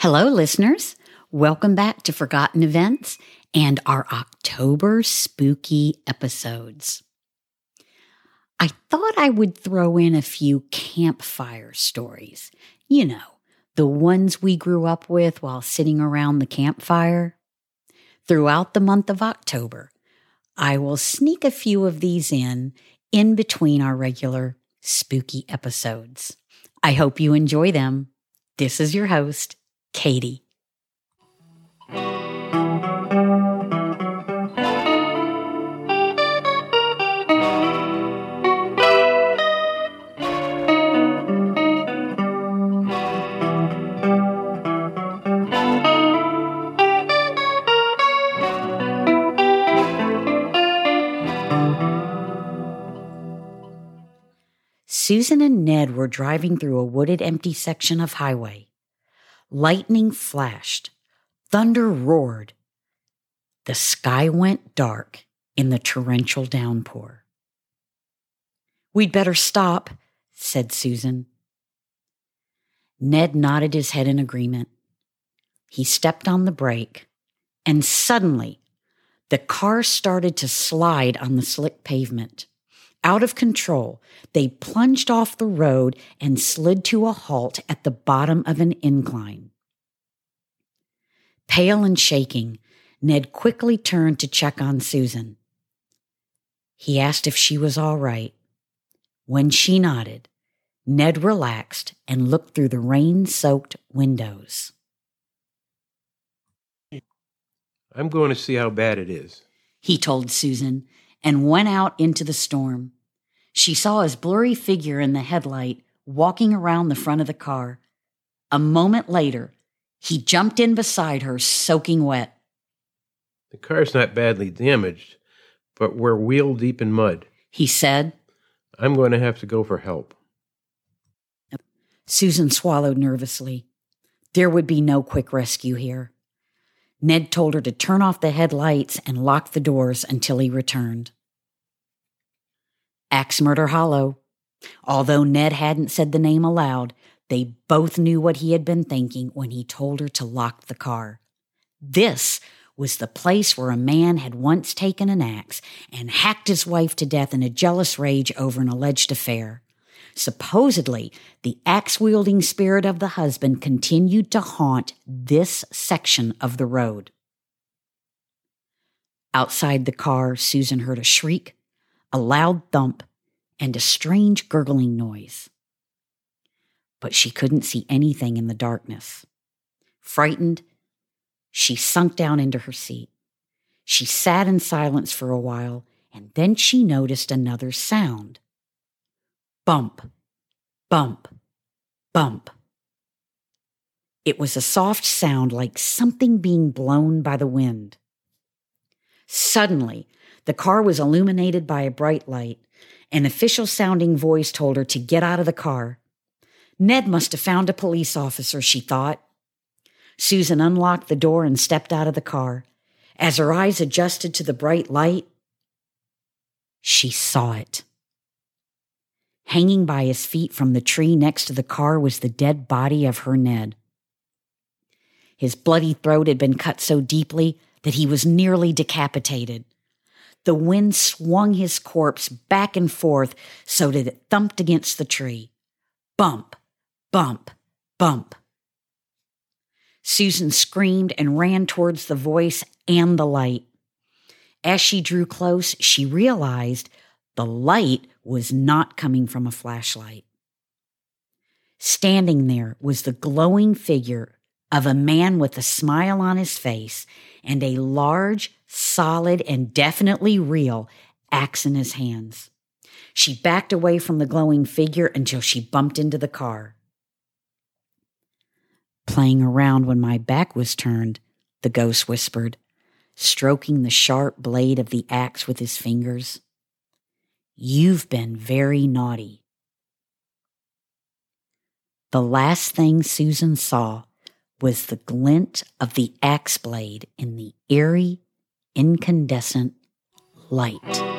Hello, listeners. Welcome back to Forgotten Events and our October spooky episodes. I thought I would throw in a few campfire stories. You know, the ones we grew up with while sitting around the campfire. Throughout the month of October, I will sneak a few of these in in between our regular spooky episodes. I hope you enjoy them. This is your host, Katie. Susan and Ned were driving through a wooded, empty section of highway. Lightning flashed, thunder roared. The sky went dark in the torrential downpour. We'd better stop, said Susan. Ned nodded his head in agreement. He stepped on the brake, and suddenly the car started to slide on the slick pavement. Out of control, they plunged off the road and slid to a halt at the bottom of an incline. Pale and shaking, Ned quickly turned to check on Susan. He asked if she was all right. When she nodded, Ned relaxed and looked through the rain soaked windows. I'm going to see how bad it is, he told Susan and went out into the storm. She saw his blurry figure in the headlight walking around the front of the car. A moment later, he jumped in beside her, soaking wet. The car's not badly damaged, but we're wheel deep in mud, he said. I'm going to have to go for help. Susan swallowed nervously. There would be no quick rescue here. Ned told her to turn off the headlights and lock the doors until he returned. Axe Murder Hollow. Although Ned hadn't said the name aloud, they both knew what he had been thinking when he told her to lock the car. This was the place where a man had once taken an axe and hacked his wife to death in a jealous rage over an alleged affair. Supposedly, the axe wielding spirit of the husband continued to haunt this section of the road. Outside the car, Susan heard a shriek, a loud thump, and a strange gurgling noise. But she couldn't see anything in the darkness. Frightened, she sunk down into her seat. She sat in silence for a while, and then she noticed another sound bump, bump, bump. It was a soft sound like something being blown by the wind. Suddenly, the car was illuminated by a bright light. An official sounding voice told her to get out of the car. Ned must have found a police officer, she thought. Susan unlocked the door and stepped out of the car. As her eyes adjusted to the bright light, she saw it. Hanging by his feet from the tree next to the car was the dead body of her Ned. His bloody throat had been cut so deeply that he was nearly decapitated. The wind swung his corpse back and forth so that it thumped against the tree. Bump, bump, bump. Susan screamed and ran towards the voice and the light. As she drew close, she realized the light was not coming from a flashlight. Standing there was the glowing figure of a man with a smile on his face and a large, solid, and definitely real axe in his hands. She backed away from the glowing figure until she bumped into the car. Playing around when my back was turned, the ghost whispered, stroking the sharp blade of the axe with his fingers. You've been very naughty. The last thing Susan saw was the glint of the axe blade in the eerie, incandescent light.